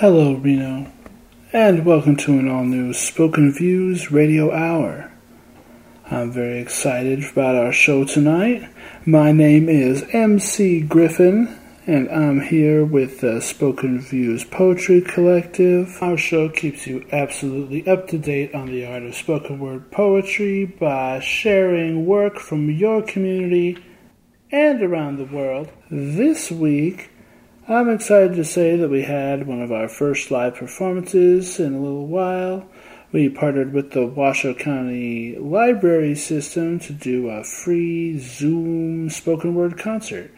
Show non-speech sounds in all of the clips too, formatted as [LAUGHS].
Hello, Reno, and welcome to an all new Spoken Views radio hour. I'm very excited about our show tonight. My name is MC Griffin, and I'm here with the Spoken Views Poetry Collective. Our show keeps you absolutely up to date on the art of spoken word poetry by sharing work from your community and around the world. This week, I'm excited to say that we had one of our first live performances in a little while. We partnered with the Washoe County Library System to do a free Zoom spoken word concert.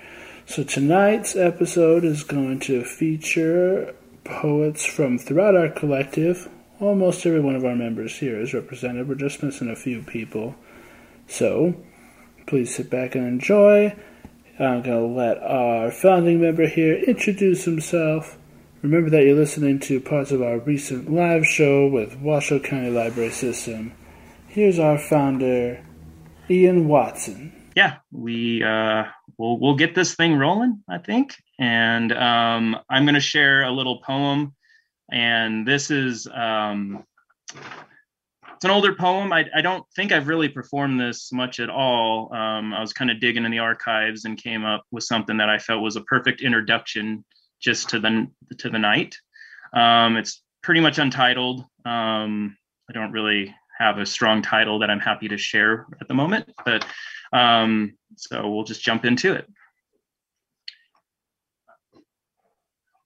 So tonight's episode is going to feature poets from throughout our collective. Almost every one of our members here is represented. We're just missing a few people. So please sit back and enjoy. I'm going to let our founding member here introduce himself. Remember that you're listening to parts of our recent live show with Washoe County Library System. Here's our founder, Ian Watson. Yeah, we uh, we'll we'll get this thing rolling, I think, and um, I'm going to share a little poem, and this is um, it's an older poem. I, I don't think I've really performed this much at all. Um, I was kind of digging in the archives and came up with something that I felt was a perfect introduction just to the to the night. Um, it's pretty much untitled. Um, I don't really have a strong title that I'm happy to share at the moment, but um, so we'll just jump into it.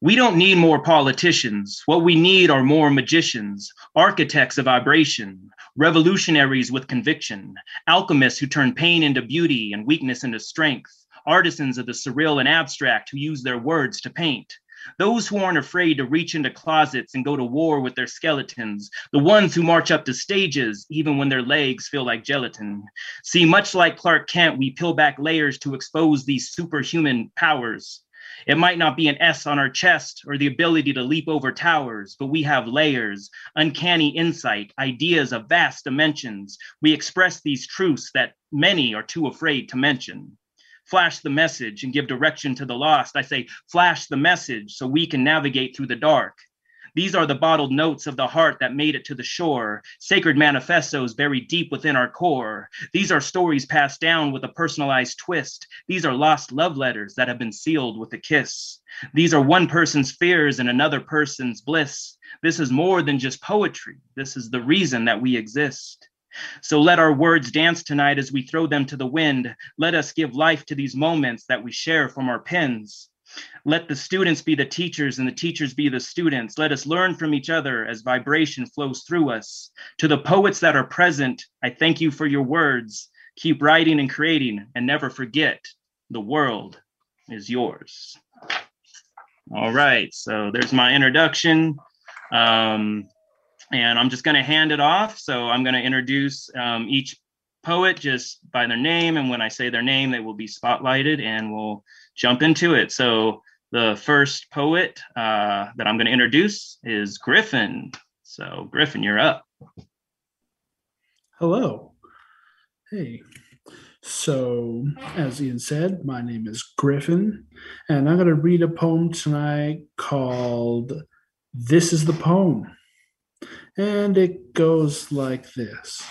We don't need more politicians. What we need are more magicians, architects of vibration, revolutionaries with conviction, alchemists who turn pain into beauty and weakness into strength, artisans of the surreal and abstract who use their words to paint. Those who aren't afraid to reach into closets and go to war with their skeletons, the ones who march up to stages even when their legs feel like gelatin. See, much like Clark Kent, we peel back layers to expose these superhuman powers. It might not be an S on our chest or the ability to leap over towers, but we have layers, uncanny insight, ideas of vast dimensions. We express these truths that many are too afraid to mention. Flash the message and give direction to the lost. I say, flash the message so we can navigate through the dark. These are the bottled notes of the heart that made it to the shore, sacred manifestos buried deep within our core. These are stories passed down with a personalized twist. These are lost love letters that have been sealed with a kiss. These are one person's fears and another person's bliss. This is more than just poetry. This is the reason that we exist. So let our words dance tonight as we throw them to the wind. Let us give life to these moments that we share from our pens. Let the students be the teachers and the teachers be the students. Let us learn from each other as vibration flows through us. To the poets that are present, I thank you for your words. Keep writing and creating and never forget the world is yours. All right, so there's my introduction. Um, and I'm just going to hand it off. So I'm going to introduce um, each poet just by their name. And when I say their name, they will be spotlighted and we'll jump into it. So the first poet uh, that I'm going to introduce is Griffin. So, Griffin, you're up. Hello. Hey. So, as Ian said, my name is Griffin, and I'm going to read a poem tonight called This is the Poem. And it goes like this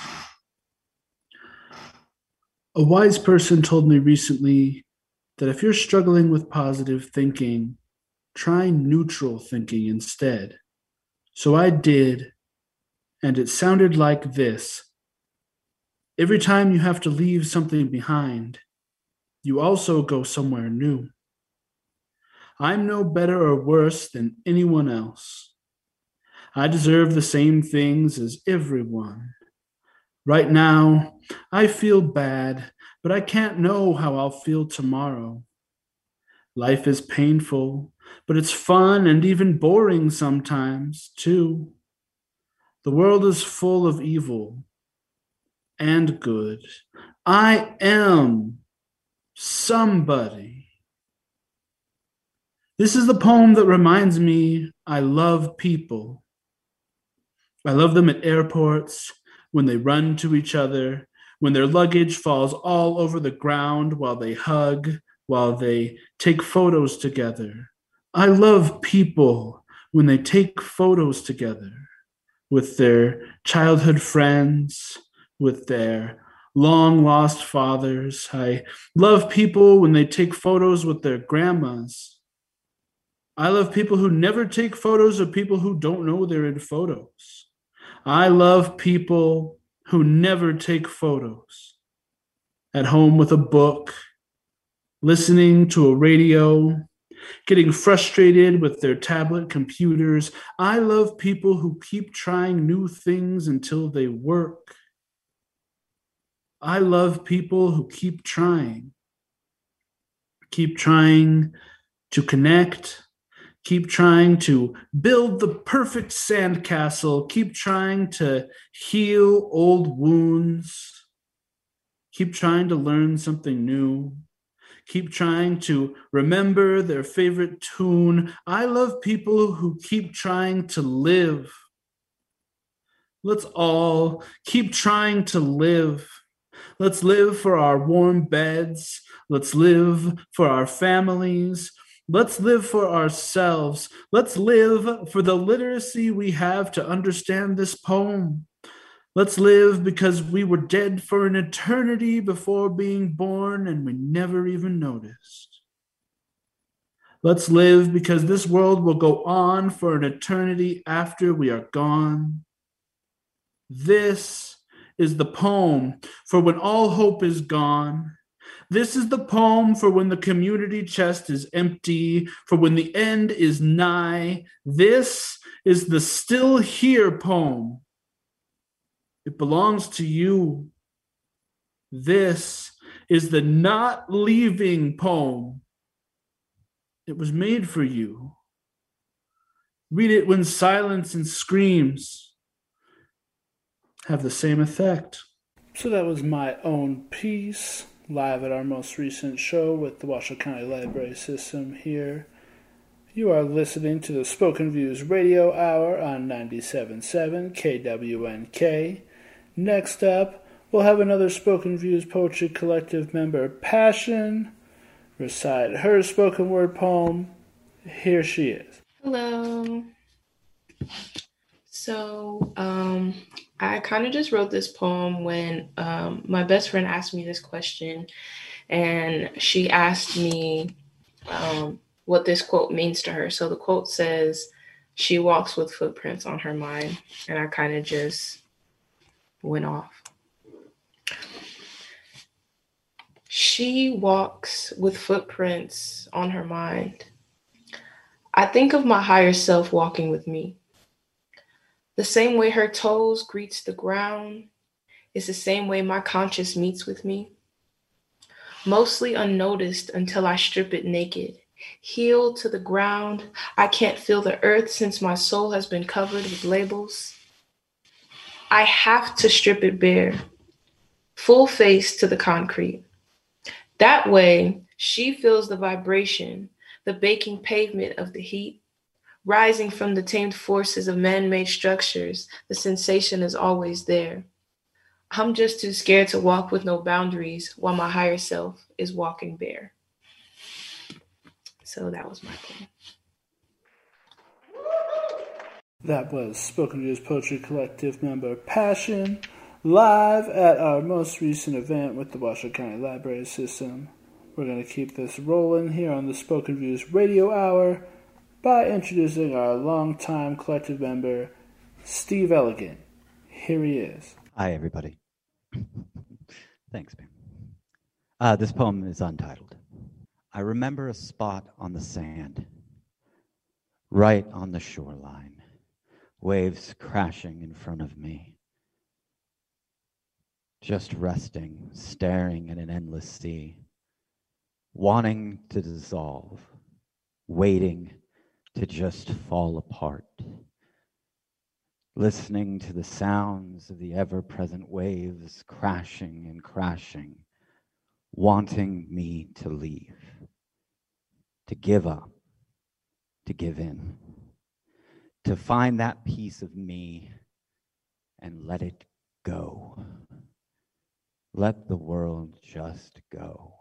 A wise person told me recently that if you're struggling with positive thinking, try neutral thinking instead. So I did, and it sounded like this Every time you have to leave something behind, you also go somewhere new. I'm no better or worse than anyone else. I deserve the same things as everyone. Right now, I feel bad but I can't know how I'll feel tomorrow. Life is painful, but it's fun and even boring sometimes, too. The world is full of evil and good. I am somebody. This is the poem that reminds me I love people. I love them at airports when they run to each other when their luggage falls all over the ground while they hug, while they take photos together. I love people when they take photos together with their childhood friends, with their long lost fathers. I love people when they take photos with their grandmas. I love people who never take photos of people who don't know they're in photos. I love people who never take photos at home with a book, listening to a radio, getting frustrated with their tablet computers. I love people who keep trying new things until they work. I love people who keep trying, keep trying to connect, keep trying to build the perfect sandcastle, keep trying to heal old wounds, keep trying to learn something new, keep trying to remember their favorite tune. I love people who keep trying to live. Let's all keep trying to live Let's live for our warm beds. Let's live for our families. Let's live for ourselves. Let's live for the literacy we have to understand this poem. Let's live because we were dead for an eternity before being born and we never even noticed. Let's live because this world will go on for an eternity after we are gone. This is the poem for when all hope is gone. This is the poem for when the community chest is empty, for when the end is nigh. This is the still here poem. It belongs to you. This is the not leaving poem. It was made for you. Read it when silence and screams have the same effect. So that was my own piece, live at our most recent show with the Washoe County Library System here. You are listening to the Spoken Views Radio Hour on 97.7 KWNK. Next up, we'll have another Spoken Views Poetry Collective member, Passion, recite her spoken word poem. Here she is. Hello. So, um, I kind of just wrote this poem when um, my best friend asked me this question, and she asked me um, what this quote means to her. So the quote says, She walks with footprints on her mind. And I kind of just went off. She walks with footprints on her mind. I think of my higher self walking with me. The same way her toes greets the ground is the same way my conscience meets with me. Mostly unnoticed until I strip it naked. Heel to the ground, I can't feel the earth since my soul has been covered with labels. I have to strip it bare, full face to the concrete. That way, she feels the vibration, the baking pavement of the heat, Rising from the tamed forces of man made structures, the sensation is always there. I'm just too scared to walk with no boundaries while my higher self is walking bare. So that was my point. That was Spoken Views Poetry Collective member Passion, live at our most recent event with the Washoe County Library System. We're going to keep this rolling here on the Spoken Views Radio Hour by introducing our longtime collective member, Steve Elegant. Here he is. Hi, everybody. [CLEARS THROAT] Thanks, man. Uh, this poem is untitled. I remember a spot on the sand, right on the shoreline, waves crashing in front of me. Just resting, staring at an endless sea, wanting to dissolve, waiting to just fall apart. Listening to the sounds of the ever present waves crashing and crashing, wanting me to leave, to give up, to give in, to find that piece of me and let it go. Let the world just go,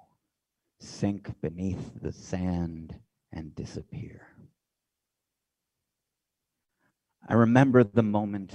sink beneath the sand and disappear. I remember the moment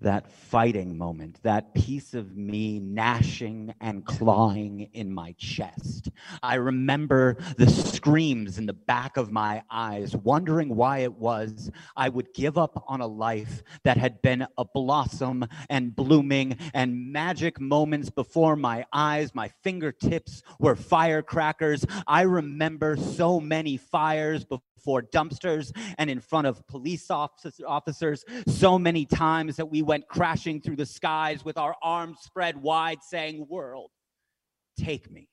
that fighting moment, that piece of me gnashing and clawing in my chest. I remember the screams in the back of my eyes, wondering why it was I would give up on a life that had been a blossom and blooming and magic moments before my eyes. My fingertips were firecrackers. I remember so many fires before before dumpsters and in front of police officers so many times that we went crashing through the skies with our arms spread wide, saying, World, take me.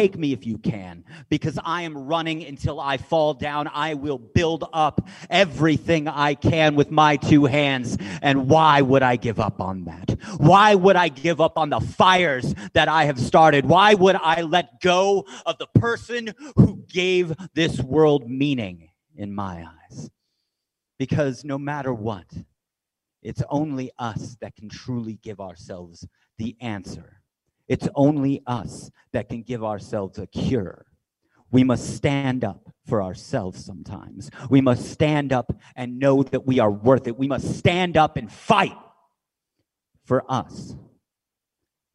Take me if you can, because I am running until I fall down. I will build up everything I can with my two hands. And why would I give up on that? Why would I give up on the fires that I have started? Why would I let go of the person who gave this world meaning in my eyes? Because no matter what, it's only us that can truly give ourselves the answer it's only us that can give ourselves a cure. We must stand up for ourselves sometimes. We must stand up and know that we are worth it. We must stand up and fight for us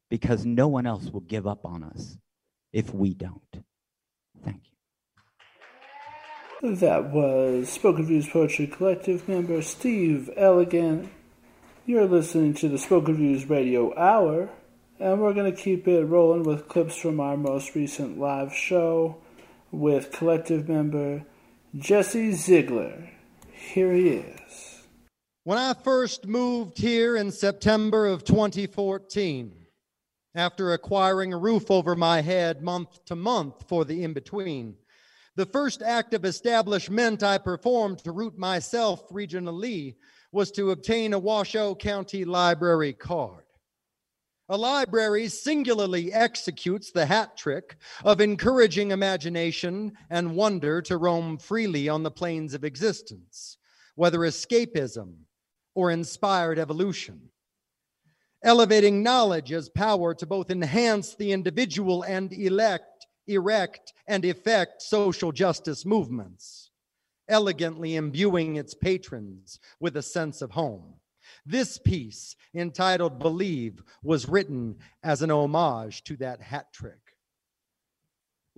because no one else will give up on us if we don't. Thank you. That was Spoken Views Poetry Collective member Steve Elegant. You're listening to the Spoken Views Radio Hour. And we're going to keep it rolling with clips from our most recent live show with collective member Jesse Ziegler. Here he is. When I first moved here in September of 2014, after acquiring a roof over my head month to month for the in between, the first act of establishment I performed to root myself regionally was to obtain a Washoe County Library card. A library singularly executes the hat trick of encouraging imagination and wonder to roam freely on the planes of existence, whether escapism or inspired evolution. Elevating knowledge as power to both enhance the individual and elect, erect, and effect social justice movements, elegantly imbuing its patrons with a sense of home. This piece, entitled Believe, was written as an homage to that hat trick.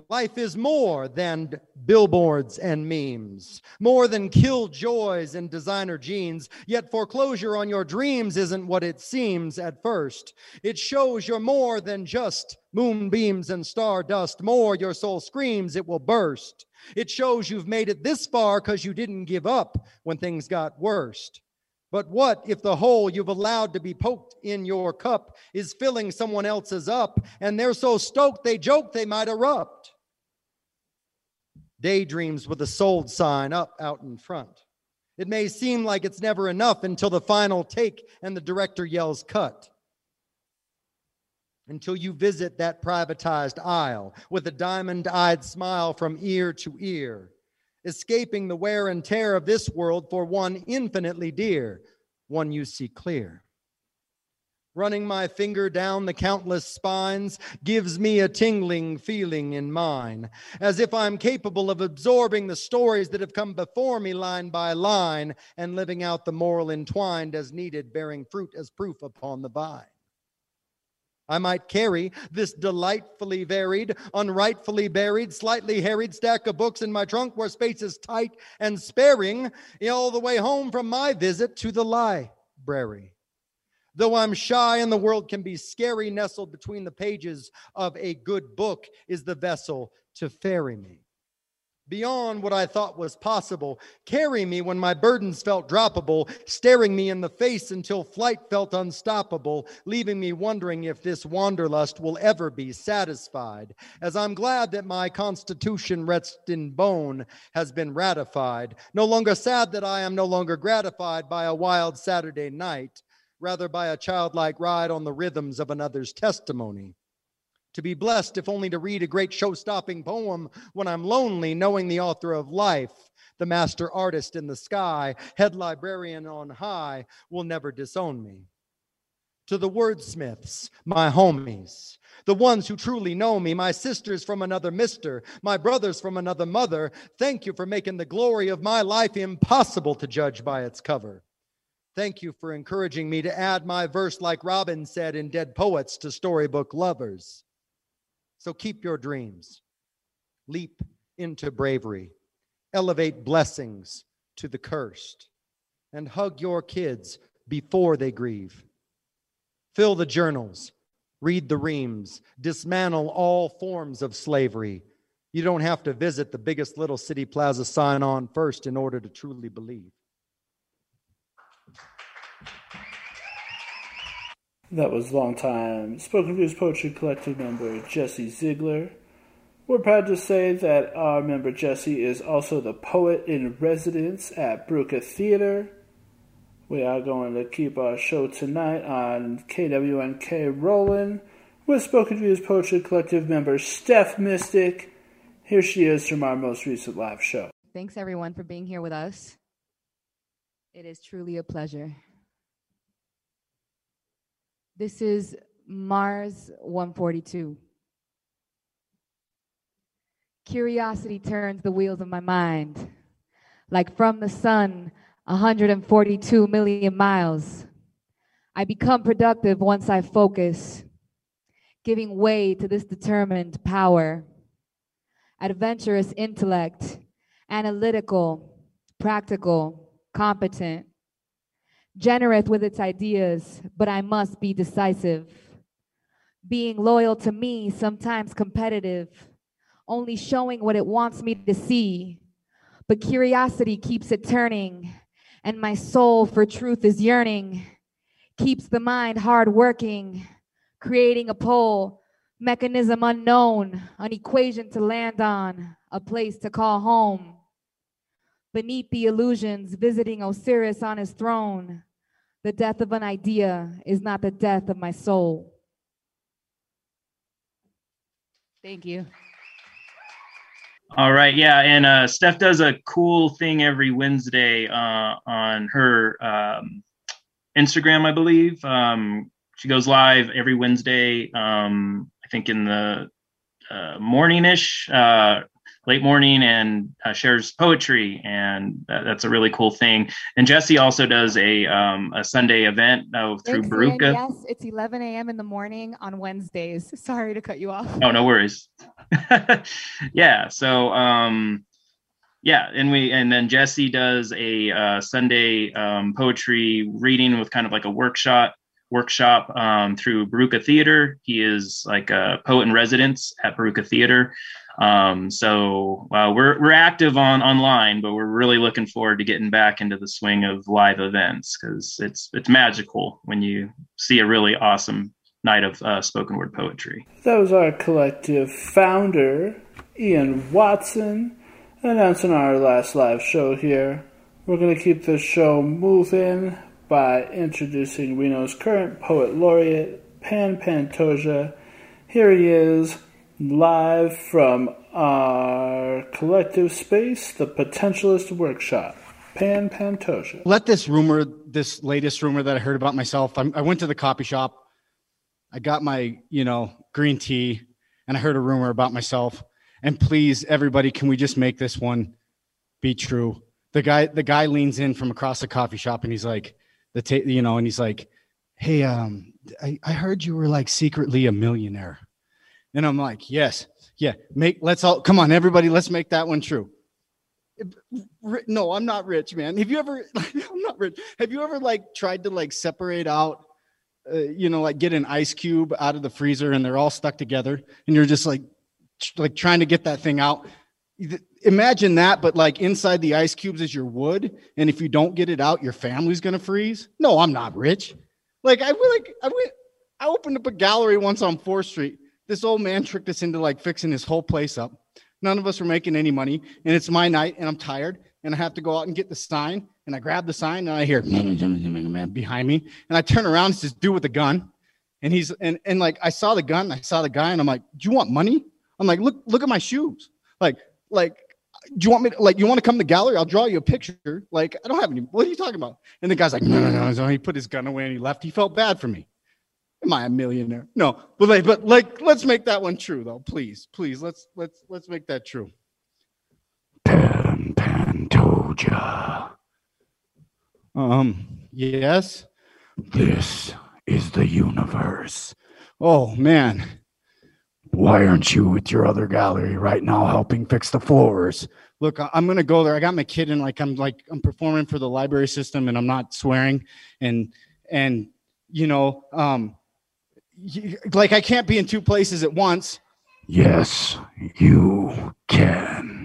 Life is more than billboards and memes, more than killjoys and designer jeans. Yet foreclosure on your dreams isn't what it seems at first. It shows you're more than just moonbeams and stardust. More your soul screams, it will burst. It shows you've made it this far because you didn't give up when things got worst. But what if the hole you've allowed to be poked in your cup is filling someone else's up and they're so stoked they joke they might erupt? Daydreams with a sold sign up out in front. It may seem like it's never enough until the final take and the director yells cut. Until you visit that privatized aisle with a diamond eyed smile from ear to ear escaping the wear and tear of this world for one infinitely dear, one you see clear. Running my finger down the countless spines gives me a tingling feeling in mine, as if I'm capable of absorbing the stories that have come before me line by line and living out the moral entwined as needed, bearing fruit as proof upon the vine. I might carry this delightfully varied, unrightfully buried, slightly harried stack of books in my trunk where space is tight and sparing all the way home from my visit to the library. Though I'm shy and the world can be scary, nestled between the pages of a good book is the vessel to ferry me beyond what I thought was possible. Carry me when my burdens felt droppable, staring me in the face until flight felt unstoppable, leaving me wondering if this wanderlust will ever be satisfied. As I'm glad that my constitution rests in bone has been ratified, no longer sad that I am no longer gratified by a wild Saturday night, rather by a childlike ride on the rhythms of another's testimony to be blessed, if only to read a great show stopping poem when I'm lonely, knowing the author of life, the master artist in the sky, head librarian on high, will never disown me. To the wordsmiths, my homies, the ones who truly know me, my sisters from another mister, my brothers from another mother, thank you for making the glory of my life impossible to judge by its cover. Thank you for encouraging me to add my verse, like Robin said in Dead Poets, to storybook lovers. So keep your dreams, leap into bravery, elevate blessings to the cursed, and hug your kids before they grieve. Fill the journals, read the reams, dismantle all forms of slavery. You don't have to visit the biggest little city plaza sign on first in order to truly believe. That was longtime Spoken Views Poetry Collective member Jesse Ziegler. We're proud to say that our member Jesse is also the poet in residence at Bruca Theater. We are going to keep our show tonight on KWNK rolling with Spoken Views Poetry Collective member Steph Mystic. Here she is from our most recent live show. Thanks everyone for being here with us. It is truly a pleasure. This is Mars 142. Curiosity turns the wheels of my mind. Like from the sun, 142 million miles. I become productive once I focus, giving way to this determined power. Adventurous intellect, analytical, practical, competent, generous with its ideas, but I must be decisive. Being loyal to me, sometimes competitive, only showing what it wants me to see. But curiosity keeps it turning, and my soul for truth is yearning, keeps the mind hard working, creating a pole, mechanism unknown, an equation to land on, a place to call home. Beneath the illusions, visiting Osiris on his throne, the death of an idea is not the death of my soul. Thank you. All right, yeah, and uh, Steph does a cool thing every Wednesday uh, on her um, Instagram, I believe. Um, she goes live every Wednesday. Um, I think in the uh, morningish, uh, late morning and uh, shares poetry, and that's a really cool thing. And Jesse also does a um, a Sunday event uh, through It's Bruka. Yes, it's 11 a.m. in the morning on Wednesdays. [LAUGHS] Sorry to cut you off. Oh, no worries. [LAUGHS] yeah. So, um, yeah, and we and then Jesse does a uh, Sunday um, poetry reading with kind of like a workshop workshop um, through Bruka Theater. He is like a poet in residence at Bruka Theater. Um, so uh, we're we're active on online, but we're really looking forward to getting back into the swing of live events because it's it's magical when you see a really awesome night of uh, spoken word poetry. That was our collective founder, Ian Watson, announcing our last live show here. We're going to keep this show moving by introducing Reno's current poet laureate, Pan Pantoja. Here he is, live from our collective space, the Potentialist Workshop. Pan Pantoja. let this rumor, this latest rumor that I heard about myself, I'm, I went to the coffee shop. I got my, you know, green tea, and I heard a rumor about myself. And please, everybody, can we just make this one be true? The guy, the guy leans in from across the coffee shop, and he's like, the, ta- you know, and he's like, "Hey, um, I, I heard you were like secretly a millionaire," and I'm like, "Yes, yeah, make let's all come on, everybody, let's make that one true." No i'm not rich man. Have you ever [LAUGHS] i'm not rich. Have you ever like tried to like separate out uh, you know like get an ice cube out of the freezer and they're all stuck together and you're just like like trying to get that thing out? Imagine that but like inside the ice cubes is your wood and if you don't get it out your family's gonna freeze? No i'm not rich. Like i like i went i opened up a gallery once on fourth street this old man tricked us into like fixing his whole place up None of us are making any money, and it's my night, and I'm tired, and I have to go out and get the sign. And I grab the sign, and I hear behind me, and I turn around. It's this dude with a gun, and he's and and like I saw the gun, I saw the guy, and I'm like, "Do you want money?" I'm like, "Look, look at my shoes." Like, like, do you want me? To, like, you want to come to the gallery? I'll draw you a picture. Like, I don't have any. What are you talking about? And the guy's like, "No, no, no." So he put his gun away and he left. He felt bad for me. Am I a millionaire? No, but like, but like, let's make that one true though. Please, please, let's let's let's make that true. Pan Pantoja. Um, yes. This is the universe. Oh man, Why aren't you with your other gallery right now helping fix the floors? look, I'm gonna go there. I got my kid in like I'm like I'm performing for the library system, and I'm not swearing, and and you know, um, like I can't be in two places at once. Yes, you can.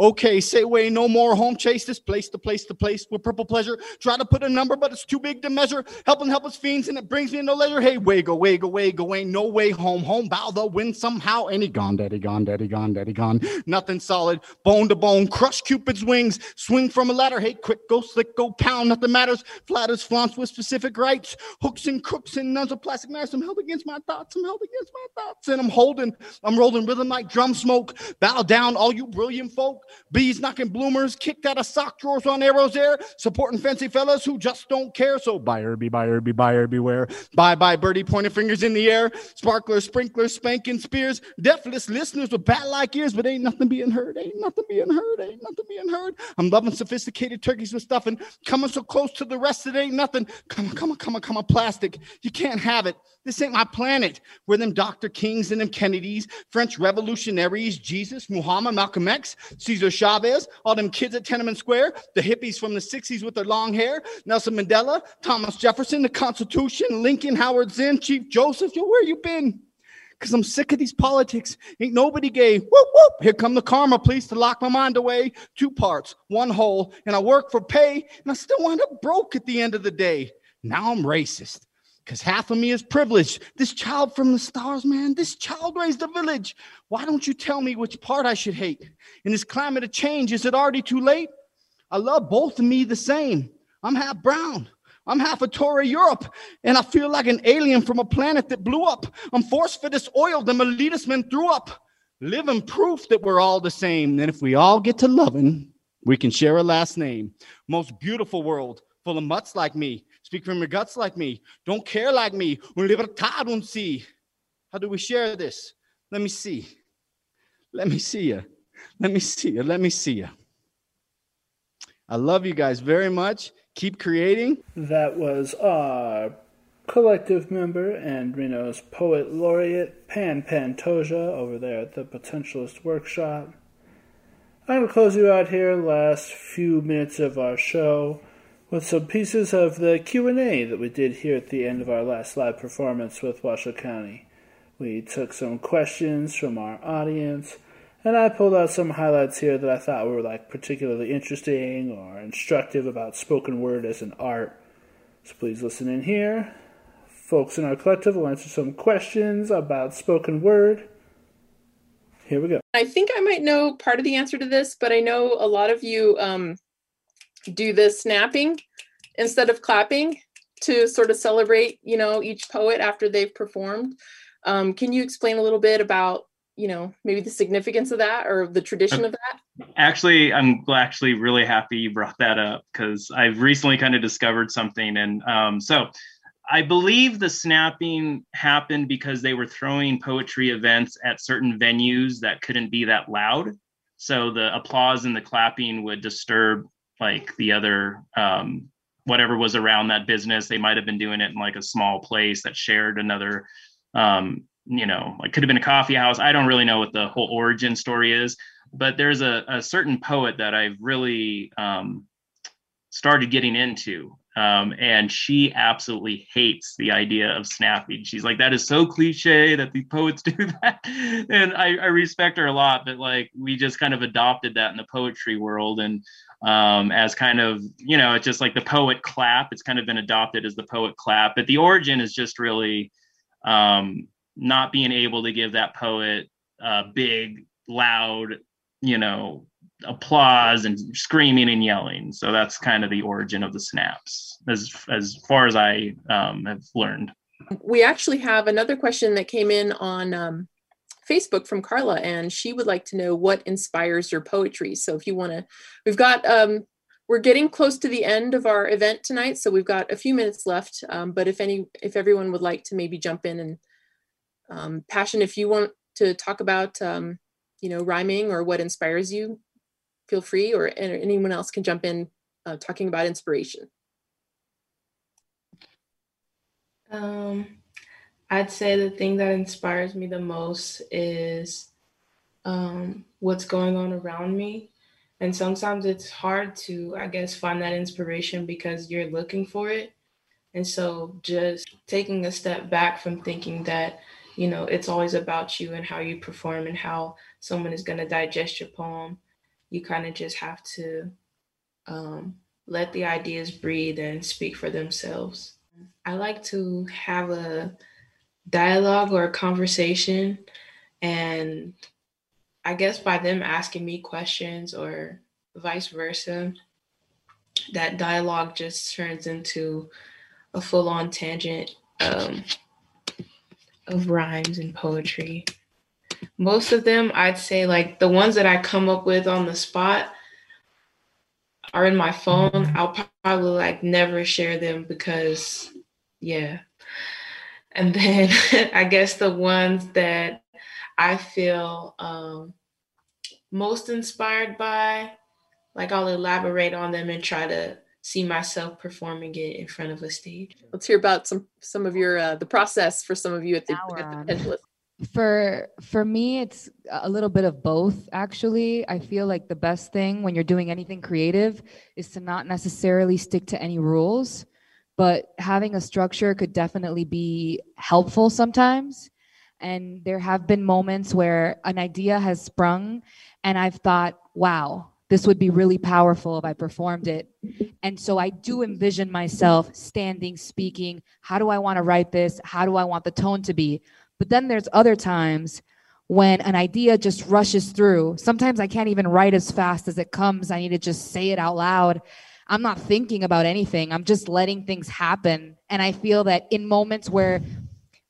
Okay, say way no more home chase this place to place to place with purple pleasure. Try to put a number, but it's too big to measure. Helping helpless fiends, and it brings me no leisure. Hey, way go, way go, way go, ain't no way home. Home bow the win somehow. Any gone, daddy gone, daddy gone, daddy gone. Nothing solid, bone to bone. Crush Cupid's wings, swing from a ladder. Hey, quick, go slick, go pound. Nothing matters. Flatters, flaunts with specific rights. Hooks and crooks and nuns of plastic masks. I'm held against my thoughts. I'm held against my thoughts, and I'm holding. I'm rolling rhythm like drum smoke. Bow down, all you brilliant folk. Bees knocking bloomers, kicked out of sock drawers on arrows air, supporting fancy fellas who just don't care. So buyer be buyer be buyer beware. Bye bye birdie pointing fingers in the air. Sparklers, sprinklers, spanking spears. Deafless listeners with bat like ears, but ain't nothing being heard. Ain't nothing being heard. Ain't nothing being heard. I'm loving sophisticated turkeys with stuffing. Coming so close to the rest, it ain't nothing. Come on, come on, come on, come on, plastic. You can't have it. This ain't my planet. Where them Dr. Kings and them Kennedys, French revolutionaries, Jesus, Muhammad, Malcolm X, Cesar Chavez, all them kids at Tiananmen Square, the hippies from the 60s with their long hair, Nelson Mandela, Thomas Jefferson, the Constitution, Lincoln, Howard Zinn, Chief Joseph. Yo, where you been? Because I'm sick of these politics. Ain't nobody gay. Whoop, whoop. Here come the karma police to lock my mind away. Two parts, one whole, and I work for pay, and I still wind up broke at the end of the day. Now I'm racist because half of me is privileged. This child from the stars, man, this child raised a village. Why don't you tell me which part I should hate? In this climate of change, is it already too late? I love both of me the same. I'm half brown. I'm half a Torah Europe, and I feel like an alien from a planet that blew up. I'm forced for this oil the elitist men threw up. Living proof that we're all the same. And if we all get to loving, we can share a last name. Most beautiful world, full of mutts like me. Speak from your guts like me. Don't care like me. Un libertad un si. How do we share this? Let me see. Let me see you. Let me see you. Let me see you. I love you guys very much. Keep creating. That was our collective member and Reno's poet laureate, Pan Pantoja, over there at the Potentialist Workshop. I'm going to close you out here, last few minutes of our show, with some pieces of the Q&A that we did here at the end of our last live performance with Washoe County. We took some questions from our audience, and I pulled out some highlights here that I thought were like particularly interesting or instructive about spoken word as an art. So please listen in here. Folks in our collective will answer some questions about spoken word. Here we go. I think I might know part of the answer to this, but I know a lot of you um, do the snapping instead of clapping to sort of celebrate, you know, each poet after they've performed. Um, can you explain a little bit about, you know, maybe the significance of that or the tradition of that? Actually, I'm actually really happy you brought that up because I've recently kind of discovered something. And um, so I believe the snapping happened because they were throwing poetry events at certain venues that couldn't be that loud. So the applause and the clapping would disturb like the other um, whatever was around that business. They might have been doing it in like a small place that shared another, um, you know, like could have been a coffee house. I don't really know what the whole origin story is, but there's a, a certain poet that I've really um, started getting into. Um, and she absolutely hates the idea of snapping. She's like, that is so cliche that the poets [LAUGHS] do that. and I, I respect her a lot, but like we just kind of adopted that in the poetry world. And um, as kind of, you know, it's just like the poet clap. It's kind of been adopted as the poet clap. But the origin is just really um, not being able to give that poet a big, loud, you know, applause and screaming and yelling. So that's kind of the origin of the snaps, as as far as I um, have learned. We actually have another question that came in on um, Facebook from Carla, and she would like to know what inspires your poetry. So if you want to, we've got um, we're getting close to the end of our event tonight, so we've got a few minutes left. Um, but if any, if everyone would like to maybe jump in and um, passion, if you want to talk about, um, you know, rhyming or what inspires you, feel free, or, anyone else can jump in uh, talking about inspiration. Um, I'd say the thing that inspires me the most is um, what's going on around me. And sometimes it's hard to, I guess, find that inspiration because you're looking for it. And so just taking a step back from thinking that, you know, it's always about you and how you perform and how someone is going to digest your poem, you kind of just have to um, let the ideas breathe and speak for themselves. I like to have a dialogue or a conversation and I guess by them asking me questions or vice versa, that dialogue just turns into a full on tangent um, of rhymes and poetry. Most of them, I'd say, like the ones that I come up with on the spot are in my phone. I'll probably like never share them because, yeah. And then [LAUGHS] I guess the ones that I feel um, most inspired by, like I'll elaborate on them and try to see myself performing it in front of a stage. Let's hear about some some of your uh, the process for some of you at the, at the Potentialist. For for me, it's a little bit of both. Actually, I feel like the best thing when you're doing anything creative is to not necessarily stick to any rules, but having a structure could definitely be helpful sometimes. And there have been moments where an idea has sprung and I've thought, wow, this would be really powerful if I performed it. And so I do envision myself standing, speaking. How do I want to write this? How do I want the tone to be? But then there's other times when an idea just rushes through. Sometimes I can't even write as fast as it comes. I need to just say it out loud. I'm not thinking about anything. I'm just letting things happen. And I feel that in moments where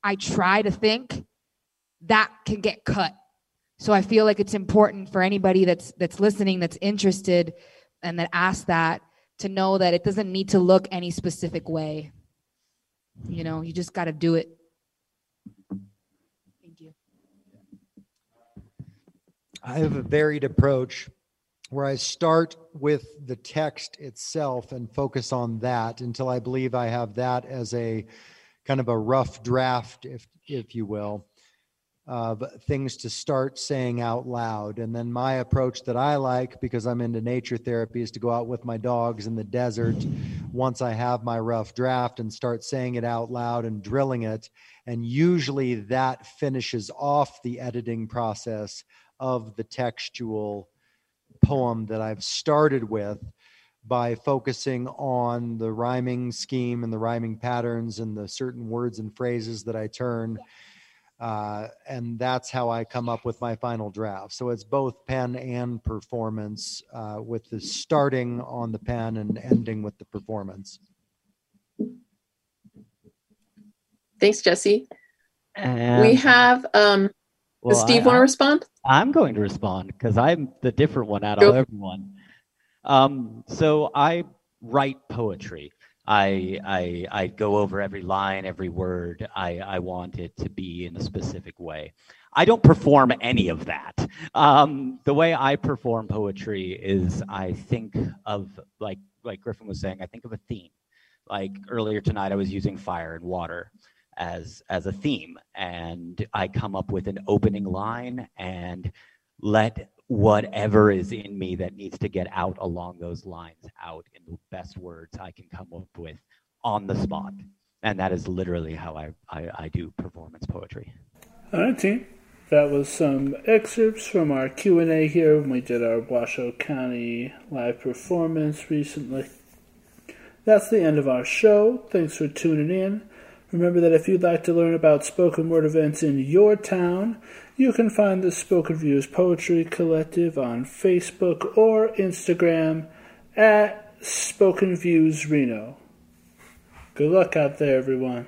I try to think, that can get cut. So I feel like it's important for anybody that's that's listening, that's interested, and that asks that to know that it doesn't need to look any specific way. You know, you just got to do it. Thank you. I have a varied approach where I start with the text itself and focus on that until I believe I have that as a kind of a rough draft, if if you will of things to start saying out loud. And then my approach that I like, because I'm into nature therapy, is to go out with my dogs in the desert once I have my rough draft and start saying it out loud and drilling it. And usually that finishes off the editing process of the textual poem that I've started with by focusing on the rhyming scheme and the rhyming patterns and the certain words and phrases that I turn. Uh, and that's how I come up with my final draft. So it's both pen and performance, uh, with the starting on the pen and ending with the performance. Thanks, Jesse. And we have um, well, does Steve I- want to respond? I'm going to respond because I'm the different one out of everyone. Um, so I write poetry. I, I I go over every line, every word. I, I want it to be in a specific way. I don't perform any of that. Um, the way I perform poetry is I think of like like Griffin was saying. I think of a theme. Like earlier tonight, I was using fire and water as as a theme, and I come up with an opening line and let whatever is in me that needs to get out along those lines out in the best words I can come up with on the spot. And that is literally how I, I, I do performance poetry. All right, team. That was some excerpts from our Q&A here when we did our Washoe County live performance recently. That's the end of our show. Thanks for tuning in. Remember that if you'd like to learn about spoken word events in your town, you can find the Spoken Views Poetry Collective on Facebook or Instagram at Spoken Views Reno. Good luck out there, everyone.